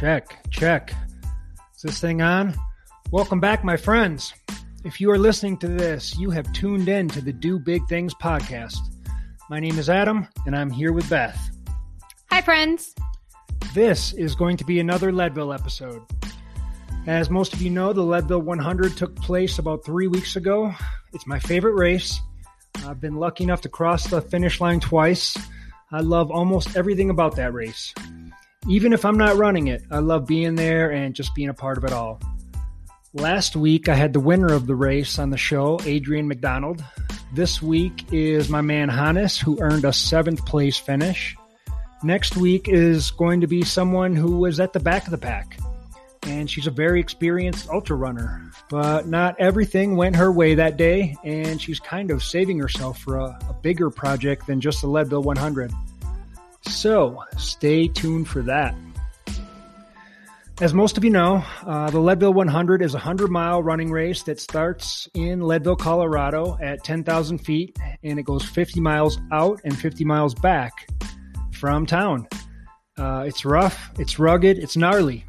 Check, check. Is this thing on? Welcome back, my friends. If you are listening to this, you have tuned in to the Do Big Things podcast. My name is Adam, and I'm here with Beth. Hi, friends. This is going to be another Leadville episode. As most of you know, the Leadville 100 took place about three weeks ago. It's my favorite race. I've been lucky enough to cross the finish line twice. I love almost everything about that race. Even if I'm not running it, I love being there and just being a part of it all. Last week, I had the winner of the race on the show, Adrian McDonald. This week is my man Hannes, who earned a seventh place finish. Next week is going to be someone who was at the back of the pack. And she's a very experienced ultra runner. But not everything went her way that day, and she's kind of saving herself for a, a bigger project than just the Leadville 100. So stay tuned for that. As most of you know, uh, the Leadville 100 is a 100 mile running race that starts in Leadville, Colorado at 10,000 feet and it goes 50 miles out and 50 miles back from town. Uh, it's rough, it's rugged, it's gnarly.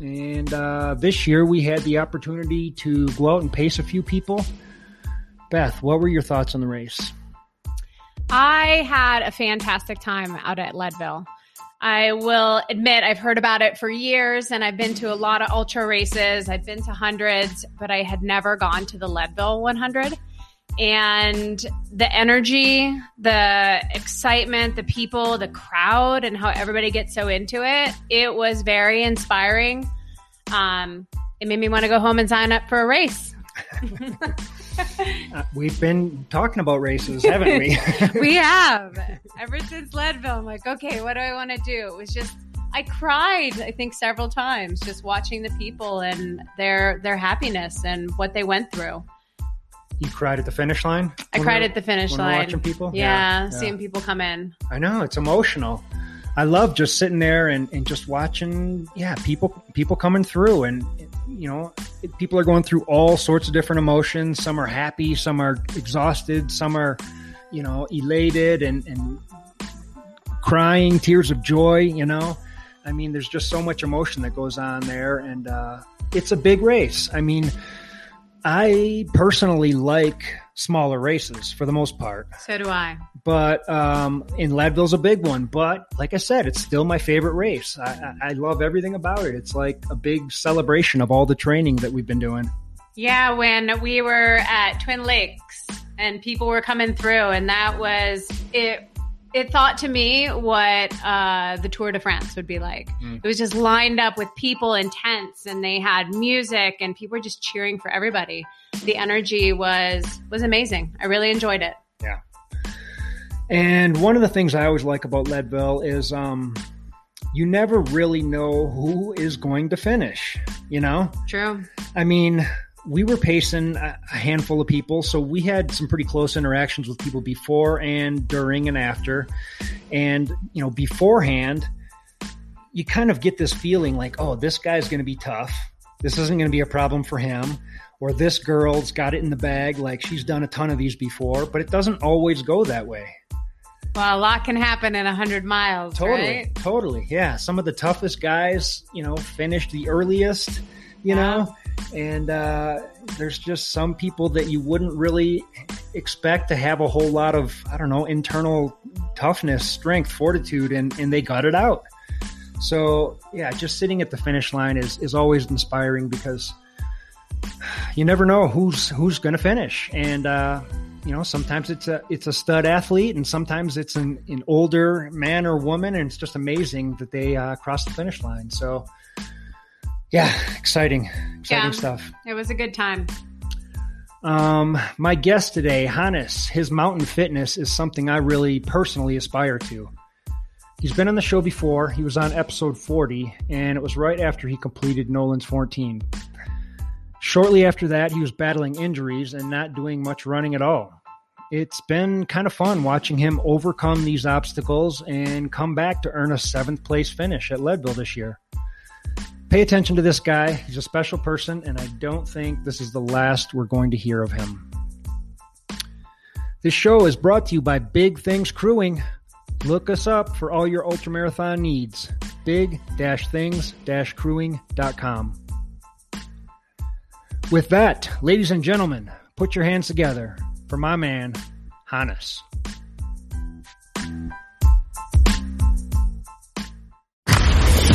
And uh, this year we had the opportunity to go out and pace a few people. Beth, what were your thoughts on the race? I had a fantastic time out at Leadville. I will admit I've heard about it for years and I've been to a lot of ultra races. I've been to hundreds, but I had never gone to the Leadville 100. And the energy, the excitement, the people, the crowd, and how everybody gets so into it, it was very inspiring. Um, it made me want to go home and sign up for a race. Uh, we've been talking about races, haven't we? we have. Ever since Leadville, I'm like, okay, what do I want to do? It was just I cried, I think, several times just watching the people and their their happiness and what they went through. You cried at the finish line. I cried at the finish line. watching people. Yeah, yeah, seeing people come in. I know it's emotional. I love just sitting there and, and just watching, yeah, people people coming through, and you know, people are going through all sorts of different emotions. Some are happy, some are exhausted, some are, you know, elated and and crying tears of joy. You know, I mean, there's just so much emotion that goes on there, and uh, it's a big race. I mean, I personally like smaller races for the most part. So do I. But um, in Leadville's a big one. But like I said, it's still my favorite race. I, I, I love everything about it. It's like a big celebration of all the training that we've been doing. Yeah, when we were at Twin Lakes and people were coming through, and that was it it thought to me what uh, the Tour de France would be like. Mm. It was just lined up with people in tents, and they had music, and people were just cheering for everybody. The energy was was amazing. I really enjoyed it. Yeah. And one of the things I always like about Leadville is um, you never really know who is going to finish. You know. True. I mean, we were pacing a handful of people, so we had some pretty close interactions with people before and during and after. And, you know, beforehand, you kind of get this feeling like, oh, this guy's going to be tough. This isn't going to be a problem for him. Or this girl's got it in the bag, like she's done a ton of these before, but it doesn't always go that way. Well, a lot can happen in 100 miles. Totally. Right? Totally. Yeah. Some of the toughest guys, you know, finished the earliest, you know and uh, there's just some people that you wouldn't really expect to have a whole lot of i don't know internal toughness strength fortitude and, and they got it out. So yeah just sitting at the finish line is, is always inspiring because you never know who's who's going to finish. And uh, you know sometimes it's a it's a stud athlete and sometimes it's an, an older man or woman and it's just amazing that they uh, cross the finish line. So yeah, exciting, exciting yeah, stuff. It was a good time. Um, my guest today, Hannes, his mountain fitness is something I really personally aspire to. He's been on the show before. He was on episode 40, and it was right after he completed Nolan's 14. Shortly after that, he was battling injuries and not doing much running at all. It's been kind of fun watching him overcome these obstacles and come back to earn a seventh place finish at Leadville this year pay attention to this guy. He's a special person, and I don't think this is the last we're going to hear of him. This show is brought to you by Big Things Crewing. Look us up for all your ultramarathon needs. big-things-crewing.com. With that, ladies and gentlemen, put your hands together for my man, Hannes.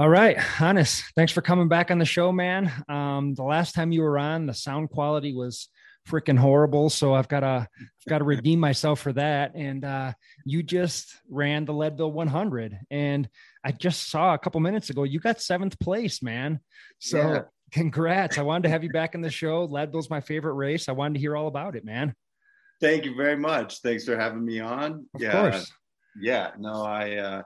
All right, Hannes, thanks for coming back on the show, man. Um, the last time you were on, the sound quality was freaking horrible, so I've got to I've got to redeem myself for that. And uh, you just ran the Leadville 100, and I just saw a couple minutes ago you got seventh place, man. So yeah. congrats! I wanted to have you back in the show. Leadville's my favorite race. I wanted to hear all about it, man. Thank you very much. Thanks for having me on. Of yeah, course. Yeah, no, I. Uh,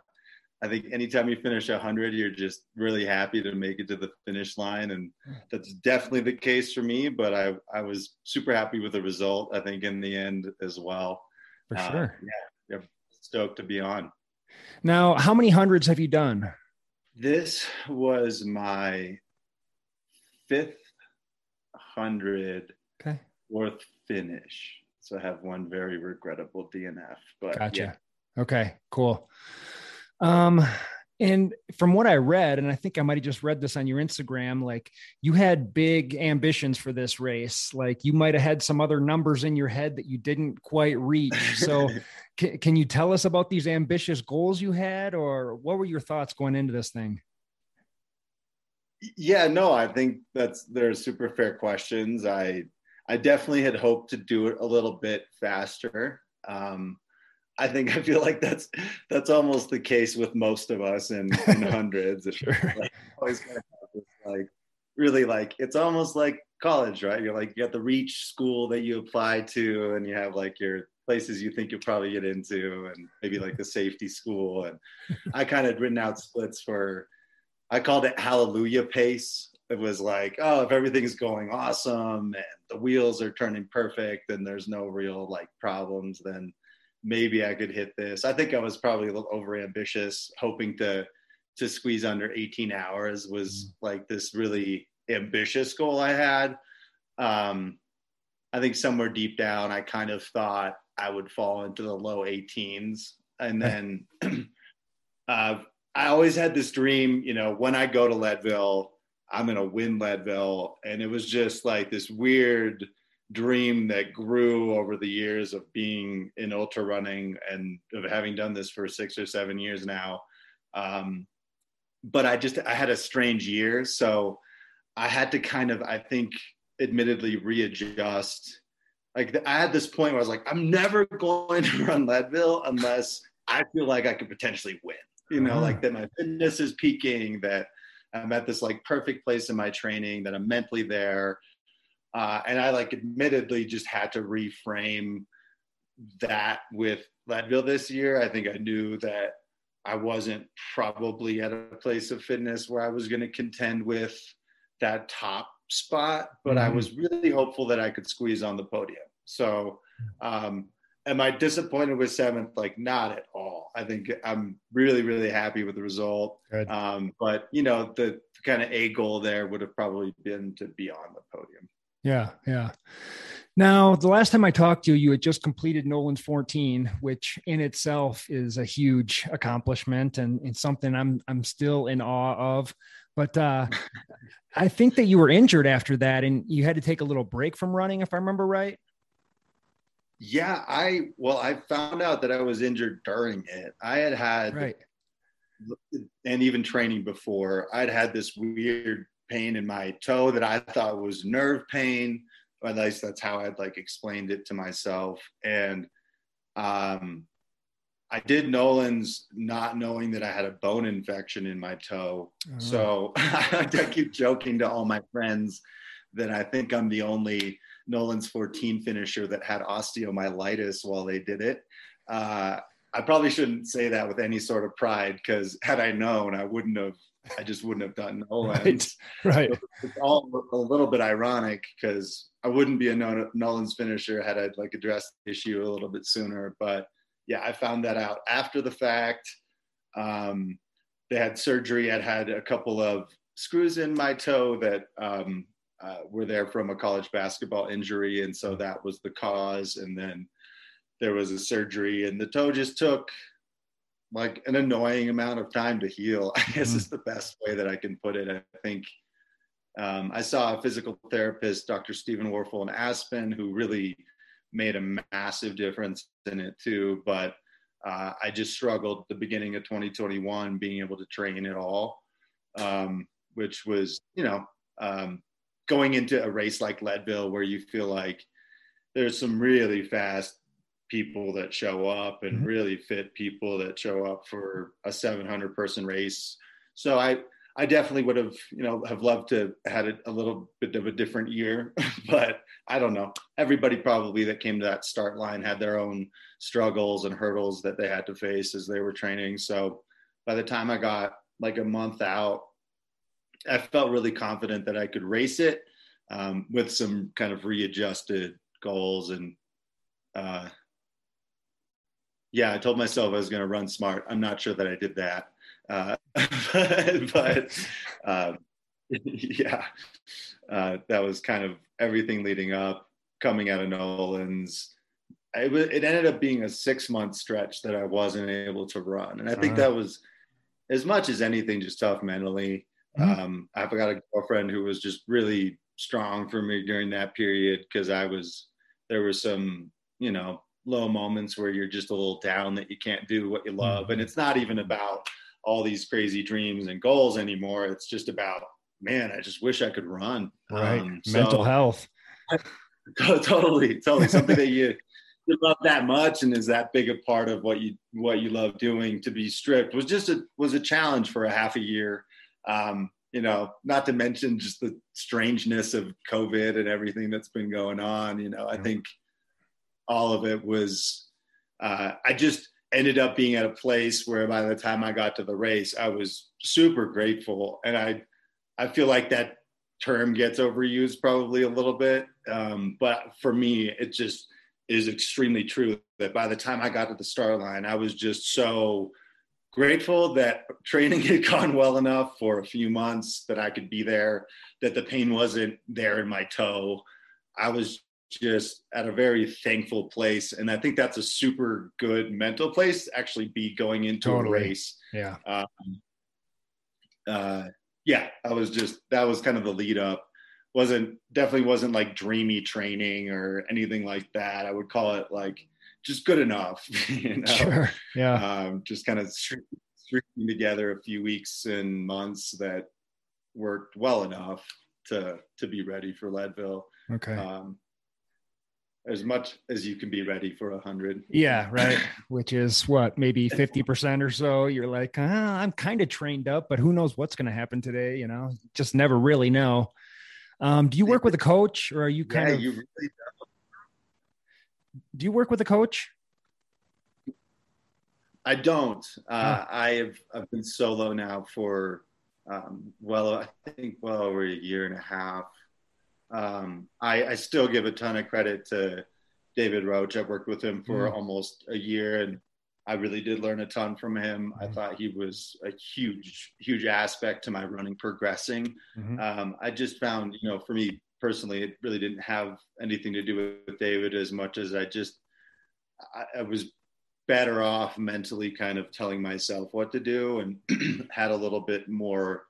I think anytime you finish 100, you're just really happy to make it to the finish line. And that's definitely the case for me. But I, I was super happy with the result, I think, in the end as well. For uh, sure. Yeah, stoked to be on. Now, how many hundreds have you done? This was my fifth hundred okay. fourth finish. So I have one very regrettable DNF. But gotcha. Yeah. Okay, cool. Um, and from what I read, and I think I might have just read this on your Instagram, like you had big ambitions for this race. Like you might have had some other numbers in your head that you didn't quite reach. So, can, can you tell us about these ambitious goals you had, or what were your thoughts going into this thing? Yeah, no, I think that's they're super fair questions. I I definitely had hoped to do it a little bit faster. Um, I think I feel like that's that's almost the case with most of us in, in hundreds. sure. Like, always kind of this, like really like it's almost like college, right? You're like you got the reach school that you apply to, and you have like your places you think you'll probably get into, and maybe like the safety school. And I kind of written out splits for I called it hallelujah pace. It was like, oh, if everything's going awesome and the wheels are turning perfect and there's no real like problems, then maybe I could hit this. I think I was probably a little over ambitious, hoping to to squeeze under 18 hours was mm-hmm. like this really ambitious goal I had. Um, I think somewhere deep down, I kind of thought I would fall into the low 18s. And then uh, I always had this dream, you know, when I go to Leadville, I'm going to win Leadville. And it was just like this weird dream that grew over the years of being in ultra running and of having done this for six or seven years now. Um, but I just I had a strange year, so I had to kind of I think admittedly readjust. Like I had this point where I was like, I'm never going to run Leadville unless I feel like I could potentially win. You know, uh-huh. like that my fitness is peaking, that I'm at this like perfect place in my training, that I'm mentally there, uh, and I like admittedly just had to reframe that with Leadville this year. I think I knew that I wasn't probably at a place of fitness where I was going to contend with that top spot, but mm-hmm. I was really hopeful that I could squeeze on the podium. So, um, am I disappointed with seventh? Like, not at all. I think I'm really, really happy with the result. Um, but you know, the, the kind of a goal there would have probably been to be on the podium. Yeah, yeah. Now, the last time I talked to you, you had just completed Nolan's 14, which in itself is a huge accomplishment and, and something I'm I'm still in awe of. But uh, I think that you were injured after that, and you had to take a little break from running, if I remember right. Yeah, I well, I found out that I was injured during it. I had had, right. and even training before, I'd had this weird pain in my toe that I thought was nerve pain. Or at least that's how I'd like explained it to myself. And um, I did Nolan's not knowing that I had a bone infection in my toe. Uh-huh. So I keep joking to all my friends that I think I'm the only Nolan's 14 finisher that had osteomyelitis while they did it. Uh, I probably shouldn't say that with any sort of pride because had I known, I wouldn't have. I just wouldn't have done Nolan's. Right. right. it's all a little bit ironic because I wouldn't be a Nolan's finisher had I like addressed the issue a little bit sooner. But yeah, I found that out after the fact. Um, they had surgery. I'd had a couple of screws in my toe that um, uh, were there from a college basketball injury, and so that was the cause. And then there was a surgery, and the toe just took like an annoying amount of time to heal. I guess mm-hmm. is the best way that I can put it. I think um, I saw a physical therapist, Dr. Stephen Warfel in Aspen, who really made a massive difference in it too. But uh, I just struggled the beginning of 2021 being able to train at all, um, which was, you know, um, going into a race like Leadville where you feel like there's some really fast people that show up and mm-hmm. really fit people that show up for a 700 person race. So I I definitely would have you know have loved to had it a little bit of a different year, but I don't know. Everybody probably that came to that start line had their own struggles and hurdles that they had to face as they were training. So by the time I got like a month out I felt really confident that I could race it um, with some kind of readjusted goals. And uh, yeah, I told myself I was going to run smart. I'm not sure that I did that. Uh, but, but uh, yeah, uh, that was kind of everything leading up, coming out of Nolan's. It, was, it ended up being a six month stretch that I wasn't able to run. And I think uh-huh. that was, as much as anything, just tough mentally. Mm-hmm. Um, I've got a girlfriend who was just really strong for me during that period because I was there were some you know low moments where you're just a little down that you can't do what you love, mm-hmm. and it's not even about all these crazy dreams and goals anymore. It's just about man, I just wish I could run. Right, um, mental so, health. totally, totally something that you you love that much and is that big a part of what you what you love doing to be stripped was just a was a challenge for a half a year um, you know, not to mention just the strangeness of COVID and everything that's been going on. You know, I think all of it was, uh, I just ended up being at a place where by the time I got to the race, I was super grateful. And I, I feel like that term gets overused probably a little bit. Um, but for me, it just is extremely true that by the time I got to the start line, I was just so grateful that training had gone well enough for a few months that I could be there, that the pain wasn't there in my toe. I was just at a very thankful place. And I think that's a super good mental place to actually be going into totally. a race. Yeah. Um, uh, yeah, I was just, that was kind of the lead up. Wasn't definitely wasn't like dreamy training or anything like that. I would call it like just good enough. You know? Sure. Yeah. Um, just kind of stringing together a few weeks and months that worked well enough to to be ready for Leadville. Okay. Um, as much as you can be ready for a hundred. Yeah, right. Which is what maybe fifty percent or so. You're like, uh, I'm kind of trained up, but who knows what's going to happen today? You know, just never really know. Um, do you work with a coach, or are you kind yeah, of? You really do you work with a coach? I don't. Uh, I have I've been solo now for um, well, I think well over a year and a half. Um, I, I, still give a ton of credit to David Roche. I've worked with him for mm. almost a year, and I really did learn a ton from him. Mm. I thought he was a huge, huge aspect to my running progressing. Mm-hmm. Um, I just found, you know, for me personally, it really didn't have anything to do with David as much as I just I, I was better off mentally kind of telling myself what to do and had a little bit more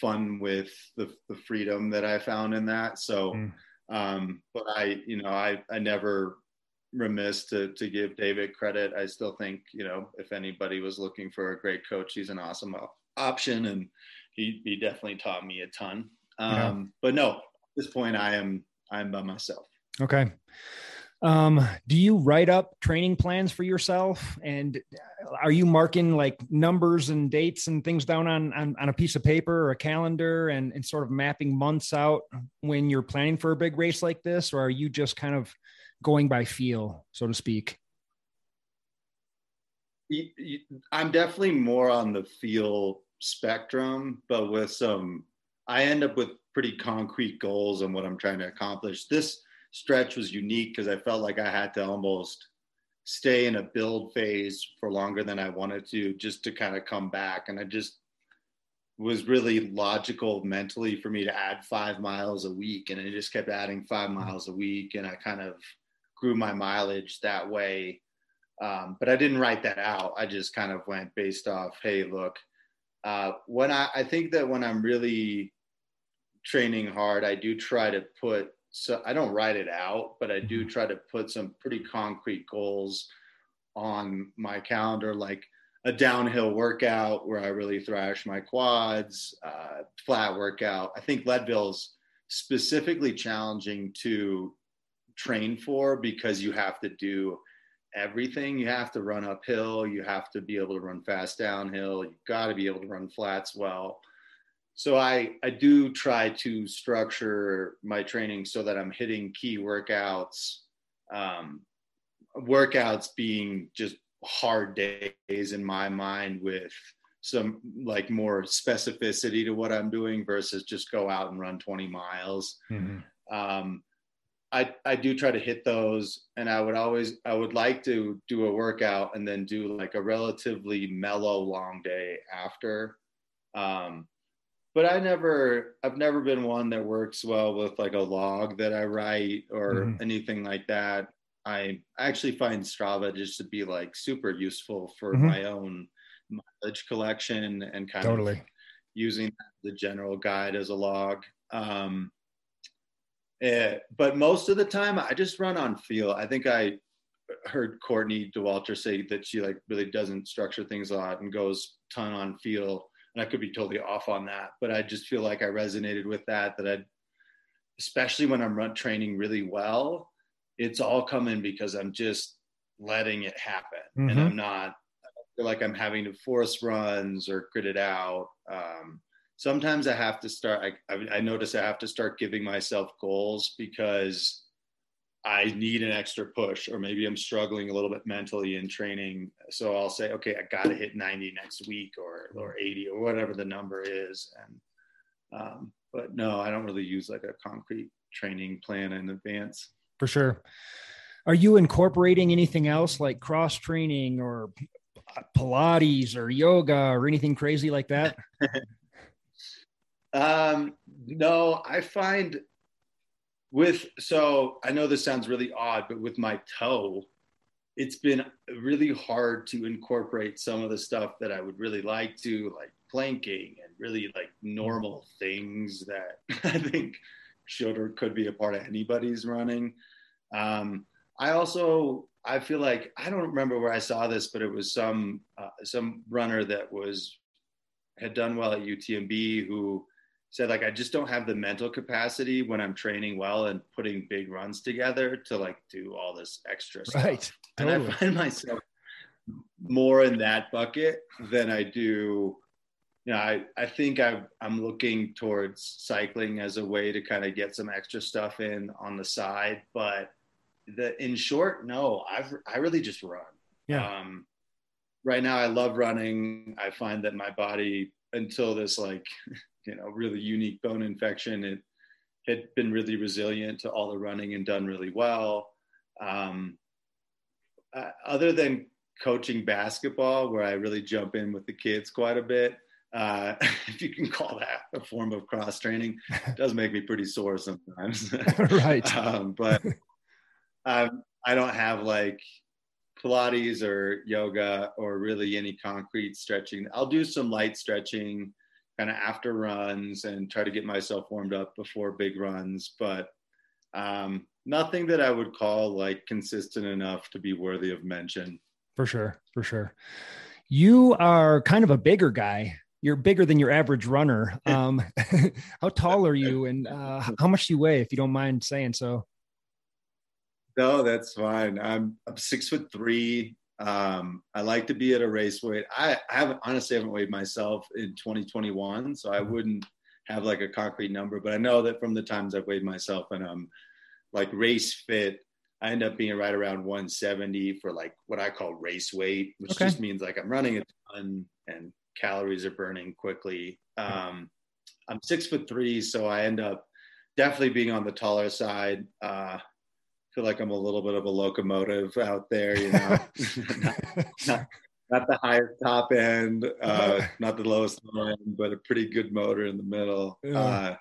fun with the, the freedom that I found in that. So, mm. um, but I, you know, I, I never remiss to, to give David credit. I still think, you know, if anybody was looking for a great coach, he's an awesome op- option. And he, he definitely taught me a ton. Um, yeah. but no, at this point, I am I'm by myself. Okay. Um, do you write up training plans for yourself? And are you marking like numbers and dates and things down on, on, on a piece of paper or a calendar and, and sort of mapping months out when you're planning for a big race like this? Or are you just kind of going by feel, so to speak? I'm definitely more on the feel spectrum, but with some, I end up with pretty concrete goals on what I'm trying to accomplish. This stretch was unique because I felt like I had to almost stay in a build phase for longer than I wanted to just to kind of come back. And I just was really logical mentally for me to add five miles a week. And I just kept adding five mm-hmm. miles a week. And I kind of grew my mileage that way. Um, but I didn't write that out. I just kind of went based off, hey, look, uh, when I, I think that when I'm really training hard, I do try to put so I don't write it out, but I do mm-hmm. try to put some pretty concrete goals on my calendar, like a downhill workout where I really thrash my quads, uh, flat workout. I think Leadville's specifically challenging to train for because you have to do everything. You have to run uphill, you have to be able to run fast downhill, you've got to be able to run flats well so I I do try to structure my training so that I'm hitting key workouts. Um, workouts being just hard days in my mind with some like more specificity to what I'm doing versus just go out and run 20 miles. Mm-hmm. Um, I, I do try to hit those and I would always I would like to do a workout and then do like a relatively mellow long day after. Um, but I never, I've never been one that works well with like a log that I write or mm-hmm. anything like that. I actually find Strava just to be like super useful for mm-hmm. my own mileage collection and kind of totally. of using the general guide as a log. Um, eh, but most of the time, I just run on feel. I think I heard Courtney Dauwalter say that she like really doesn't structure things a lot and goes ton on feel and I could be totally off on that, but I just feel like I resonated with that. That I, especially when I'm run training really well, it's all coming because I'm just letting it happen, mm-hmm. and I'm not I feel like I'm having to force runs or grit it out. Um, sometimes I have to start. I, I, I notice I have to start giving myself goals because I need an extra push, or maybe I'm struggling a little bit mentally in training. So I'll say, okay, I got to hit 90 next week, or or 80, or whatever the number is. And um, but no, I don't really use like a concrete training plan in advance. For sure. Are you incorporating anything else like cross training or Pilates or yoga or anything crazy like that? um, no, I find with so I know this sounds really odd, but with my toe, it's been really hard to incorporate some of the stuff that I would really like to, like planking and really like normal things that I think should or could be a part of anybody's running. Um, I also I feel like I don't remember where I saw this, but it was some uh, some runner that was had done well at UTMB who said like I just don't have the mental capacity when I'm training well and putting big runs together to like do all this extra stuff. Right. Totally. And I find myself more in that bucket than I do. You know, I, I think I, I'm looking towards cycling as a way to kind of get some extra stuff in on the side. But the in short, no, I've I really just run. Yeah. Um, right now, I love running. I find that my body until this like you know really unique bone infection. It had been really resilient to all the running and done really well. Um, uh, other than coaching basketball, where I really jump in with the kids quite a bit, uh, if you can call that a form of cross training, it does make me pretty sore sometimes. right. um, but um, I don't have like Pilates or yoga or really any concrete stretching. I'll do some light stretching kind of after runs and try to get myself warmed up before big runs, but um, nothing that I would call like consistent enough to be worthy of mention. For sure, for sure. You are kind of a bigger guy. You're bigger than your average runner. Um, how tall are you, and uh, how much do you weigh, if you don't mind saying so? No, that's fine. I'm I'm six foot three. Um, I like to be at a race weight. I, I haven't honestly haven't weighed myself in 2021, so I Mm-hmm. wouldn't have like a concrete number. But I know that from the times I've weighed myself and I'm like race fit, I end up being right around 170 for like what I call race weight, which Okay. just means like I'm running a ton and calories are burning quickly. Um, I'm six foot three, so I end up definitely being on the taller side. Uh, feel like I'm a little bit of a locomotive out there, you know, not, not, not the highest top end, uh, not the lowest end, but a pretty good motor in the middle. Yeah. Uh,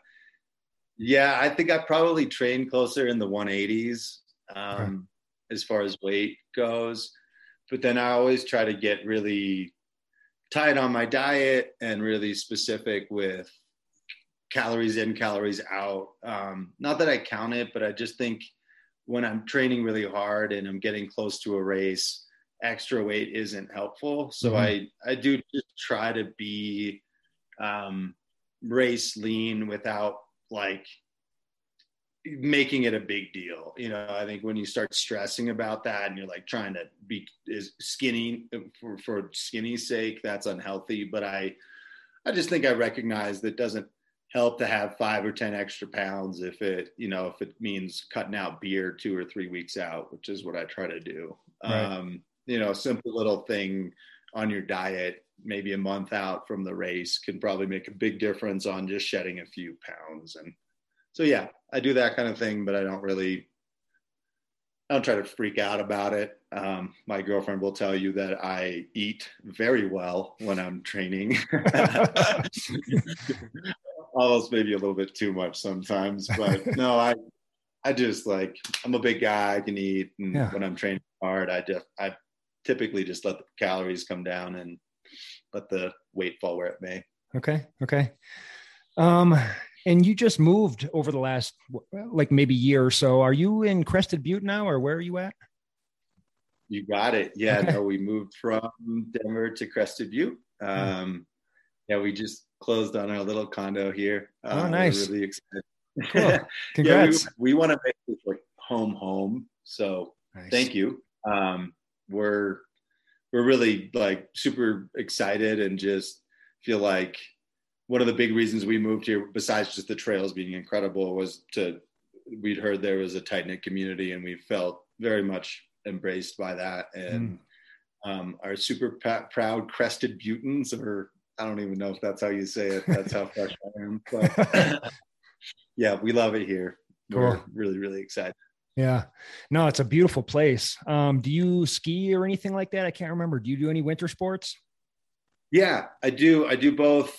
yeah, I think I probably train closer in the 180s um, as far as weight goes. But then I always try to get really tight on my diet and really specific with calories in, calories out. Um, not that I count it, but I just think when I'm training really hard and I'm getting close to a race, extra weight isn't helpful. So Mhm. I I do just try to be um, race lean without like making it a big deal. You know, I think when you start stressing about that and you're like trying to be is skinny for, for skinny's sake, that's unhealthy. But I, I just think I recognize that doesn't help to have five or 10 extra pounds if it, you know, if it means cutting out beer two or three weeks out, which is what I try to do. Right. Um, you know, simple little thing on your diet, maybe a month out from the race can probably make a big difference on just shedding a few pounds. And so, yeah, I do that kind of thing, but I don't really, I don't try to freak out about it. Um, my girlfriend will tell you that I eat very well when I'm training. Almost maybe a little bit too much sometimes, but no, I, I just like I'm a big guy. I can eat, and Yeah. when I'm training hard, I just I typically just let the calories come down and let the weight fall where it may. Okay. Okay. Um, and you just moved over the last like maybe year or so. Are you in Crested Butte now, or where are you at? You got it. Yeah, Okay. no, we moved from Denver to Crested Butte. Um, yeah, we just closed on our little condo here. Oh, we're nice. really excited. Cool. yeah, Congrats. we, we want to make this like home home. So Nice. thank you. Um, we're we're really like super excited and just feel like one of the big reasons we moved here, besides just the trails being incredible, was to we'd heard there was a tight knit community and we felt very much embraced by that and um, our super pa- proud crested Butans, or I don't even know if that's how you say it. That's how fresh I am. But yeah, we love it here. We're Cool. really, really excited. Yeah. No, it's a beautiful place. Um, do you ski or anything like that? I can't remember. Do you do any winter sports? Yeah, I do. I do both.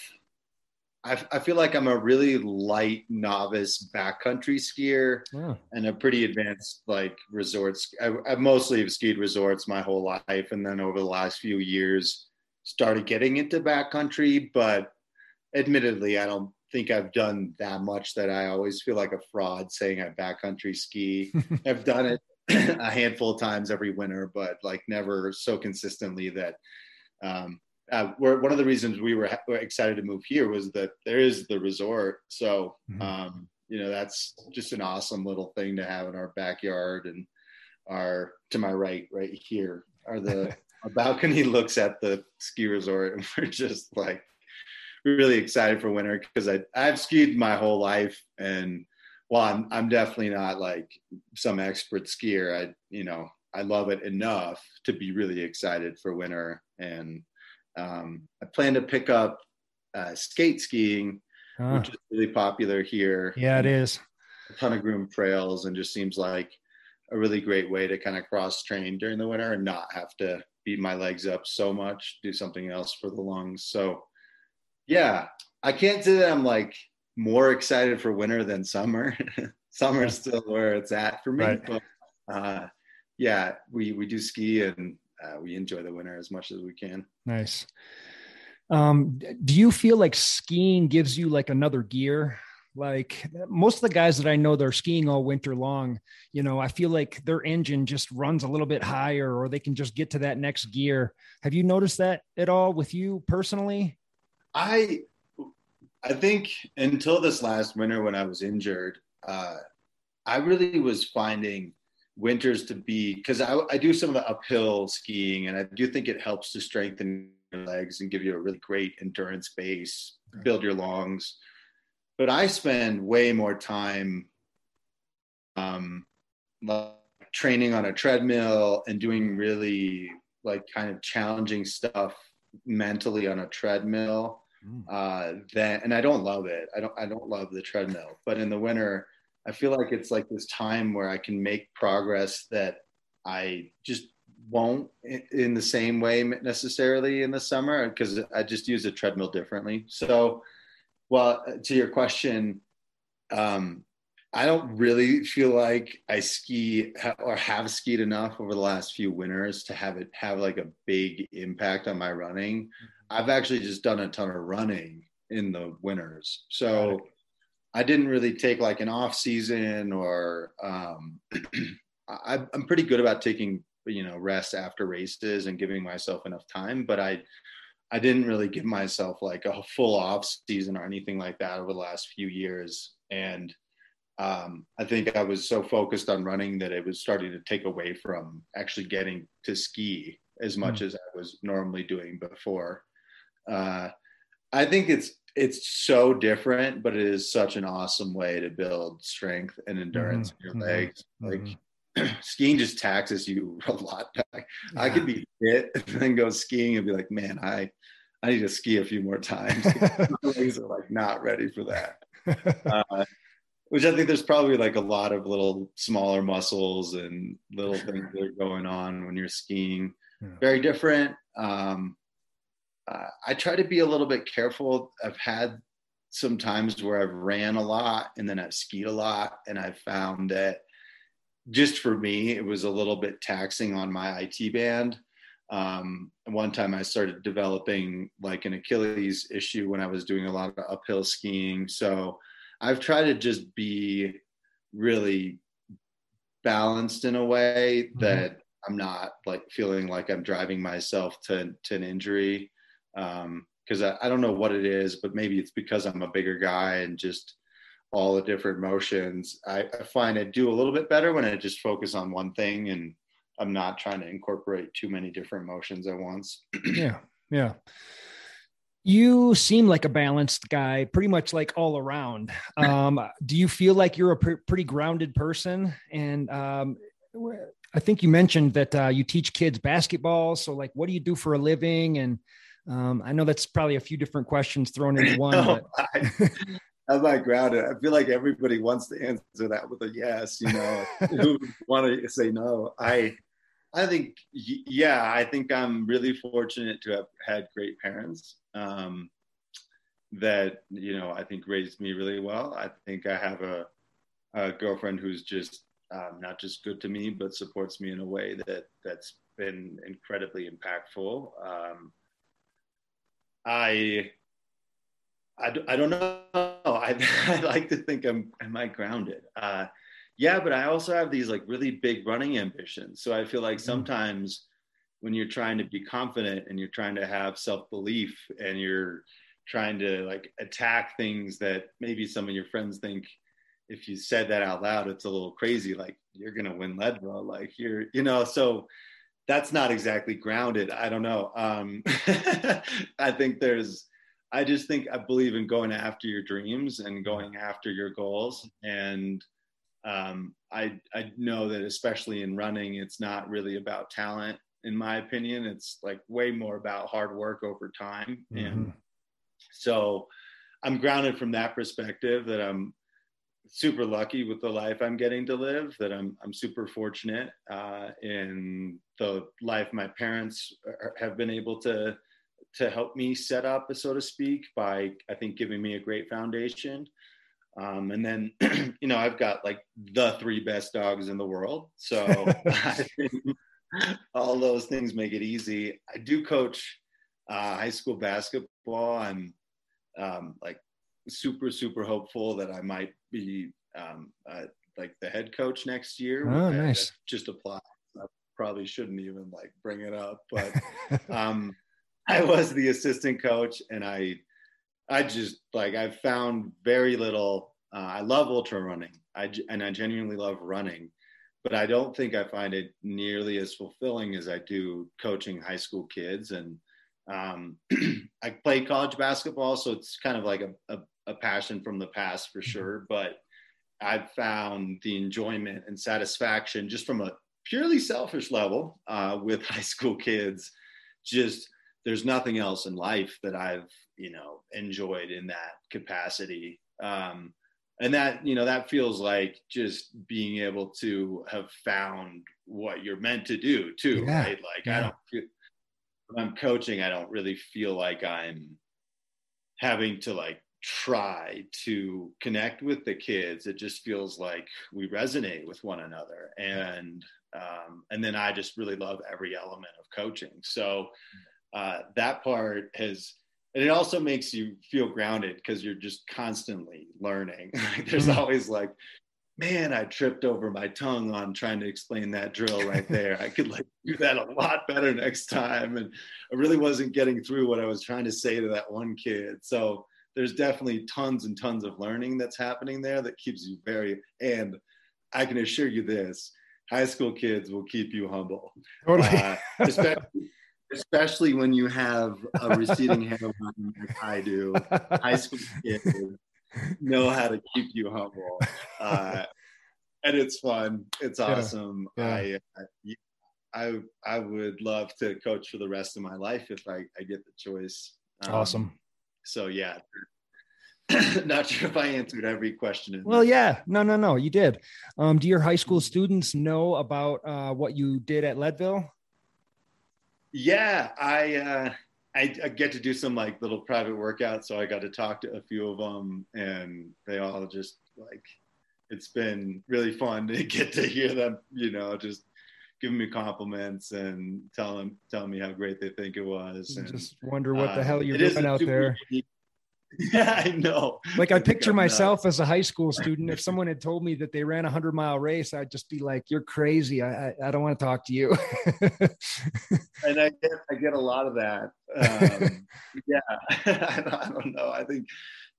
I, I feel like I'm a really light novice backcountry skier Oh, and a pretty advanced like resorts. I, I mostly have skied resorts my whole life, and then over the last few years, started getting into backcountry. But admittedly, I don't think I've done that much that I always feel like a fraud saying I backcountry ski. I've done it a handful of times every winter, but like never so consistently that. Um, uh, we're, one of the reasons we were, ha- were excited to move here was that there is the resort. So, Mhm. um, you know, that's just an awesome little thing to have in our backyard. And our to my right, right here, are the our balcony looks at the ski resort, and we're just like really excited for winter because I I've skied my whole life, and well, I'm I'm definitely not like some expert skier, I you know I love it enough to be really excited for winter and um, I plan to pick up uh, skate skiing, Ah, which is really popular here. yeah, it is. A ton of groomed trails, and just seems like a really great way to kind of cross train during the winter and not have to beat my legs up so much, do something else for the lungs. So, yeah, I can't say that I'm like more excited for winter than summer. Summer's still where it's at for me, Right. but uh, yeah, we we do ski and uh, we enjoy the winter as much as we can. Nice. Um, do you feel like skiing gives you like another gear? Like most of the guys that I know, they're skiing all winter long. You know, I feel like their engine just runs a little bit higher, or they can just get to that next gear. Have you noticed that at all with you personally? I I think until this last winter when I was injured, uh, I really was finding winters to be because I, I do some of the uphill skiing and I do think it helps to strengthen your legs and give you a really great endurance base, build your lungs. But I spend way more time um, training on a treadmill and doing really like kind of challenging stuff mentally on a treadmill. Mm. Uh, then and I don't love it. I don't I don't love the treadmill. But in the winter, I feel like it's like this time where I can make progress that I just won't in the same way necessarily in the summer because I just use a treadmill differently. So, well, to your question, um, I don't really feel like I ski or have skied enough over the last few winters to have it have like a big impact on my running. Mm-hmm. I've actually just done a ton of running in the winters. So I didn't really take like an off season or um, I, I'm pretty good about taking you know rest after races and giving myself enough time. But I I didn't really give myself like a full off season or anything like that over the last few years. And um, I think I was so focused on running that it was starting to take away from actually getting to ski as much mm. as I was normally doing before. Uh, I think it's it's so different, but it is such an awesome way to build strength and endurance mm-hmm. in your mm-hmm. legs. Mm-hmm. Like skiing just taxes you a lot. Yeah. I could be fit and then go skiing and be like, man, I I need to ski a few more times. My legs are like not ready for that. Uh, which I think there's probably like a lot of little smaller muscles and little things that are going on when you're skiing. Yeah. Very different. Um, uh, I try to be a little bit careful. I've had some times where I've ran a lot and then I've skied a lot, and I've found that just for me, it was a little bit taxing on my IT band. Um, one time I started developing like an Achilles issue when I was doing a lot of uphill skiing. So I've tried to just be really balanced in a way mm-hmm. that I'm not like feeling like I'm driving myself to, to an injury because um, I, I don't know what it is, but maybe it's because I'm a bigger guy and just all the different motions. I, I find I do a little bit better when I just focus on one thing and I'm not trying to incorporate too many different motions at once. yeah, yeah. You seem like a balanced guy, pretty much like all around. Um, do you feel like you're a pr- pretty grounded person? And um, I think you mentioned that uh, you teach kids basketball. So, like, what do you do for a living? And um, I know that's probably a few different questions thrown into one. no, I, am I grounded? I feel like everybody wants to answer that with a yes. You know, who want to say no? I, I think, yeah, I think I'm really fortunate to have had great parents um, that you know I think raised me really well. I think I have a, a girlfriend who's just um, not just good to me, but supports me in a way that that's been incredibly impactful. Um, I, I, I don't know. I, I like to think I'm, am I grounded? Uh, yeah, but I also have these like really big running ambitions. So I feel like mm-hmm. sometimes when you're trying to be confident and you're trying to have self-belief and you're trying to like attack things that maybe some of your friends think if you said that out loud, it's a little crazy. Like you're going to win Leadville. Like you're, you know, so that's not exactly grounded. I don't know. Um, I think there's, I just think I believe in going after your dreams and going after your goals. And um, I, I know that especially in running, it's not really about talent. In my opinion, it's like way more about hard work over time. Mm-hmm. And so I'm grounded from that perspective that I'm super lucky with the life I'm getting to live. That I'm I'm super fortunate uh, in the life my parents have been able to to help me set up, so to speak, by I think giving me a great foundation. Um, and then, you know, I've got like the three best dogs in the world. So all those things make it easy. I do coach uh, high school basketball. I'm um, like super super hopeful that I might be um, uh, like the head coach next year. Oh, nice. Just apply. I probably shouldn't even like bring it up, but um, I was the assistant coach, and I I just like I found very little. Uh, I love ultra running. I and I genuinely love running, but I don't think I find it nearly as fulfilling as I do coaching high school kids. And um, I play college basketball, so it's kind of like a, a, a passion from the past for mm-hmm. sure. But I've found the enjoyment and satisfaction just from a purely selfish level uh, with high school kids. Just there's nothing else in life that I've you know enjoyed in that capacity. Um, and that you know that feels like just being able to have found what you're meant to do too yeah. right like yeah. i don't feel, when i'm coaching i don't really feel like i'm having to like try to connect with the kids it just feels like we resonate with one another and um, and then i just really love every element of coaching so uh, that part has and it also makes you feel grounded because you're just constantly learning. There's mm-hmm. always like man i tripped over my tongue on trying to explain that drill right there. I could like do that a lot better next time. And i really wasn't getting through what i was trying to say to that one kid. So there's definitely tons and tons of learning that's happening there that keeps you very and i can assure you this high school kids will keep you humble. Totally. uh, especially especially when you have a receding hairline like I do. High school kids know how to keep you humble, uh, and it's fun. It's awesome. Yeah. Yeah. I, I I would love to coach for the rest of my life if I, I get the choice. Um, awesome. So yeah. Not sure if I answered every question. well, yeah, no, no, no, you did. Um, do your high school students know about uh, what you did at Leadville? Yeah, I, uh, I, I get to do some like little private workouts, so I got to talk to a few of them, and they all just like it's been really fun to get to hear them, you know, just giving me compliments and telling telling me how great they think it was. And, just wonder what the uh, hell you're doing out there. Unique, Yeah, I know. Like I picture myself as a high school student. If someone had told me that they ran a hundred mile race, I'd just be like, "You're crazy. I I, I don't want to talk to you." and I get I get a lot of that. Um, yeah, I, don't, I don't know. I think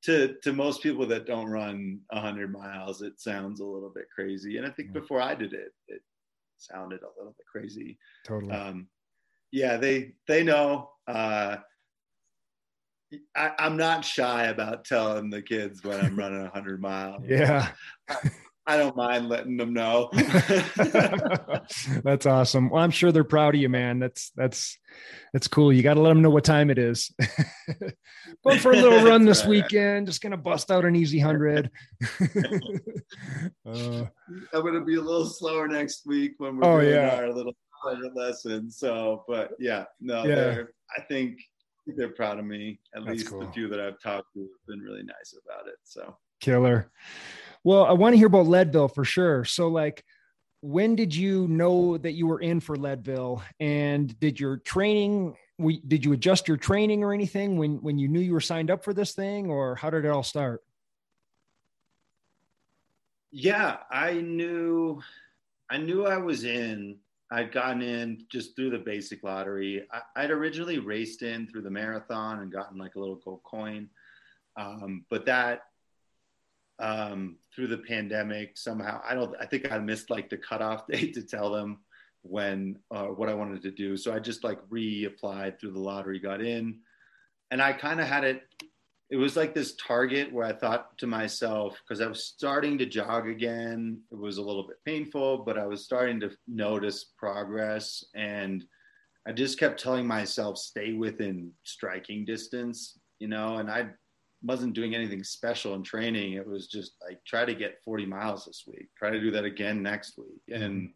to to most people that don't run a hundred miles, it sounds a little bit crazy. And I think before I did it, it sounded a little bit crazy. Totally. Um, yeah, they they know. Uh, I, am not shy about telling the kids when I'm running 100 miles. Yeah. I, I don't mind letting them know. that's awesome. Well, I'm sure they're proud of you, man. That's that's that's cool. You got to let them know what time it is. Going for a little run this weekend. Just gonna bust out an easy hundred. uh, I'm gonna be a little slower next week when we're oh, doing yeah. our little lesson. So, but yeah, no, yeah. I think they're proud of me. At That's least cool. the few that I've talked to have been really nice about it. So killer. Well, I want to hear about Leadville for sure. So, like, when did you know that you were in for Leadville, and did your training? We, did you adjust your training or anything when when you knew you were signed up for this thing, or how did it all start? Yeah, I knew, I knew I was in I'd gotten in just through the basic lottery. I, would originally raced in through the marathon and gotten like a little gold coin. Um, but that um, through the pandemic somehow, I don't, I think I missed like the cutoff date to tell them when, uh, what I wanted to do. So I just like reapplied through the lottery, got in and I kind of had it it was like this target where I thought to myself, because I was starting to jog again. It was a little bit painful, but I was starting to notice progress. And I just kept telling myself, stay within striking distance, you know, and I wasn't doing anything special in training. It was just like, try to get 40 miles this week, try to do that again next week, and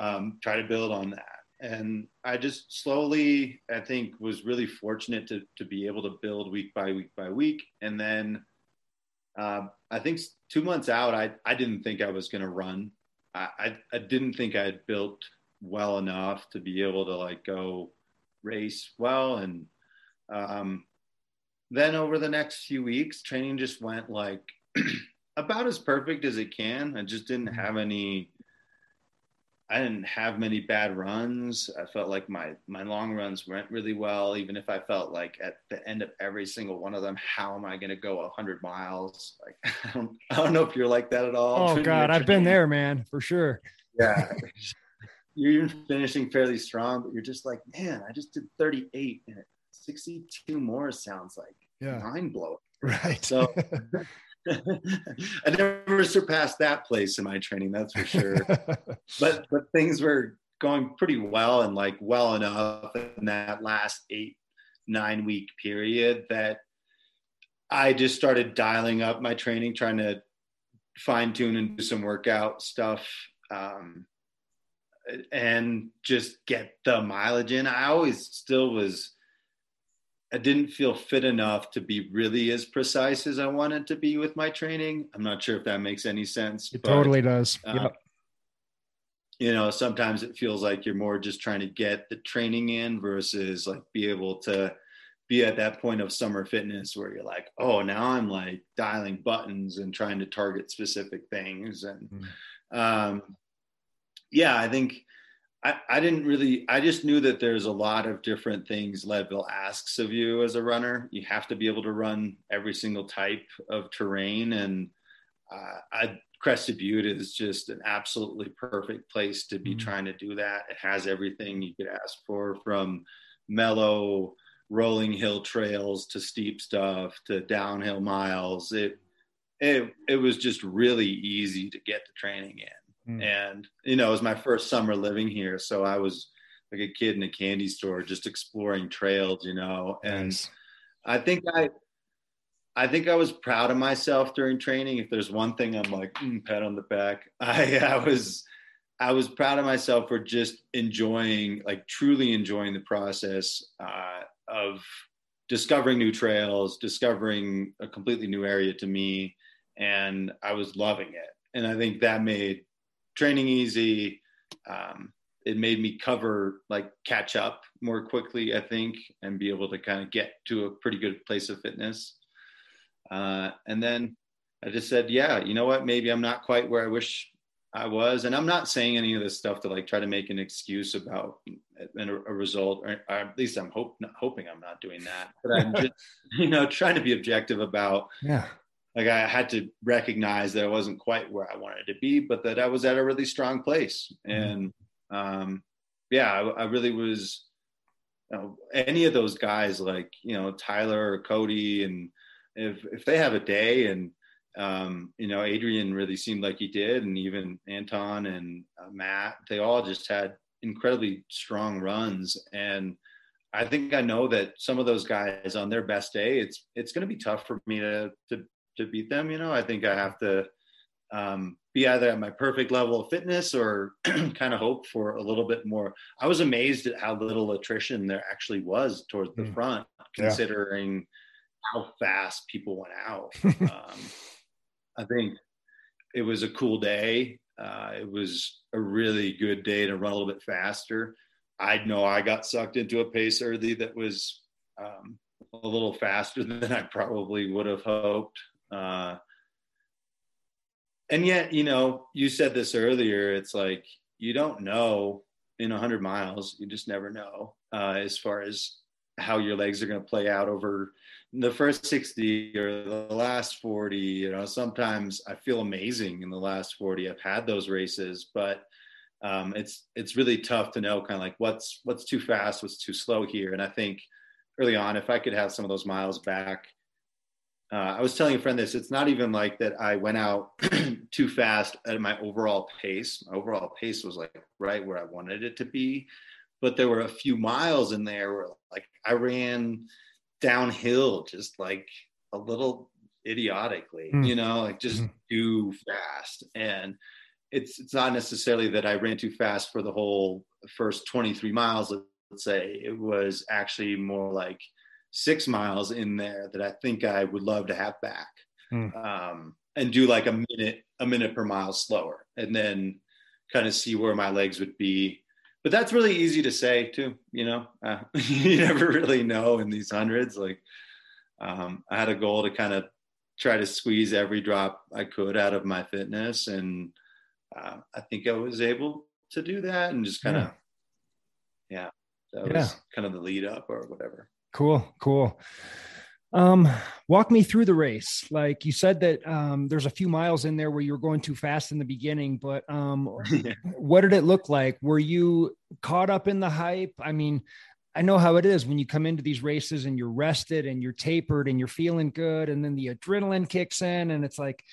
um, try to build on that and I just slowly, I think, was really fortunate to to be able to build week by week by week, and then uh, I think two months out, I I didn't think I was going to run. I, I, I didn't think I had built well enough to be able to like go race well, and um, then over the next few weeks, training just went like about as perfect as it can. I just didn't have any I didn't have many bad runs. I felt like my my long runs went really well, even if I felt like at the end of every single one of them, how am I going to go hundred miles? Like I don't, I don't know if you're like that at all. Oh God, I've been there, man, for sure. yeah. You're even finishing fairly strong, but you're just like, man, I just did 38 and 62 more sounds like yeah. mind blowing. Right. So I never surpassed that place in my training, that's for sure. but but things were going pretty well and like well enough in that last eight nine week period that I just started dialing up my training, trying to fine tune and do some workout stuff, um, and just get the mileage in. I always still was I didn't feel fit enough to be really as precise as I wanted to be with my training. I'm not sure if that makes any sense. It but, totally does. Uh, yep. You know, sometimes it feels like you're more just trying to get the training in versus like be able to be at that point of summer fitness where you're like, oh, now I'm like dialing buttons and trying to target specific things. And mm. um, yeah, I think I, I didn't really i just knew that there's a lot of different things leadville asks of you as a runner. You have to be able to run every single type of terrain and uh, I, crested butte is just an absolutely perfect place to be mm-hmm. trying to do that. It has everything you could ask for from mellow rolling hill trails to steep stuff to downhill miles. It it, it was just really easy to get the training in Mm. And, you know, it was my first summer living here. So I was like a kid in a candy store just exploring trails, you know. And nice. I think I, I think I was proud of myself during training. If there's one thing I'm like, mm, pat on the back, I, I was, I was proud of myself for just enjoying, like truly enjoying the process uh, of discovering new trails, discovering a completely new area to me, and I was loving it. And I think that made training easy. Um, it made me cover like catch up more quickly, I think, and be able to kind of get to a pretty good place of fitness. Uh, and then I just said, yeah, you know what? Maybe I'm not quite where I wish I was. And I'm not saying any of this stuff to like try to make an excuse about a, a result, or, or, at least I'm hope, hoping I'm not doing that. But I'm just, you know, trying to be objective about yeah like I had to recognize that I wasn't quite where I wanted to be, but that I was at a really strong place. Mm-hmm. And um, yeah, I, I, really was. You know, any of those guys, like you know Tyler or Cody, and if if they have a day, and um, you know Adrian really seemed like he did, and even Anton and uh, Matt, they all just had incredibly strong runs and. I think I know that some of those guys on their best day, it's it's going to be tough for me to to to beat them. You know, I think I have to um, be either at my perfect level of fitness or kind of hope for a little bit more. I was amazed at how little attrition there actually was towards the mm. front, considering yeah. how fast people went out. um, I think it was a cool day. Uh, it was a really good day to run a little bit faster. I know I got sucked into a pace early that was um, a little faster than I probably would have hoped. Uh, and yet, you know, you said this earlier. It's like you don't know in 100 miles. You just never know uh, as far as how your legs are going to play out over the first 60 or the last 40. You know, sometimes I feel amazing in the last 40. I've had those races, but um, it's it's really tough to know kind of like what's what's too fast, what's too slow here. And I think early on, if I could have some of those miles back uh, I was telling a friend this. It's not even like that. I went out too fast at my overall pace. My overall pace was like right where I wanted it to be, but there were a few miles in there where like I ran downhill just like a little idiotically, mm. you know, like just mm. too fast. And it's it's not necessarily that I ran too fast for the whole first 23 miles. Let's say it was actually more like six miles in there that I think I would love to have back. Mm. Um, and do like a minute, a minute per mile slower, and then kind of see where my legs would be. But that's really easy to say too. You know, uh, you never really know in these hundreds. Like, um, I had a goal to kind of try to squeeze every drop I could out of my fitness, and uh, I think I was able to do that, and just kind of, yeah. yeah, that was kind of the lead up or whatever. Cool, cool. Um, walk me through the race. Like you said that um, there's a few miles in there where you were going too fast in the beginning, but um, what did it look like? Were you caught up in the hype? I mean, I know how it is when you come into these races and you're rested and you're tapered and you're feeling good, and then the adrenaline kicks in, and it's like,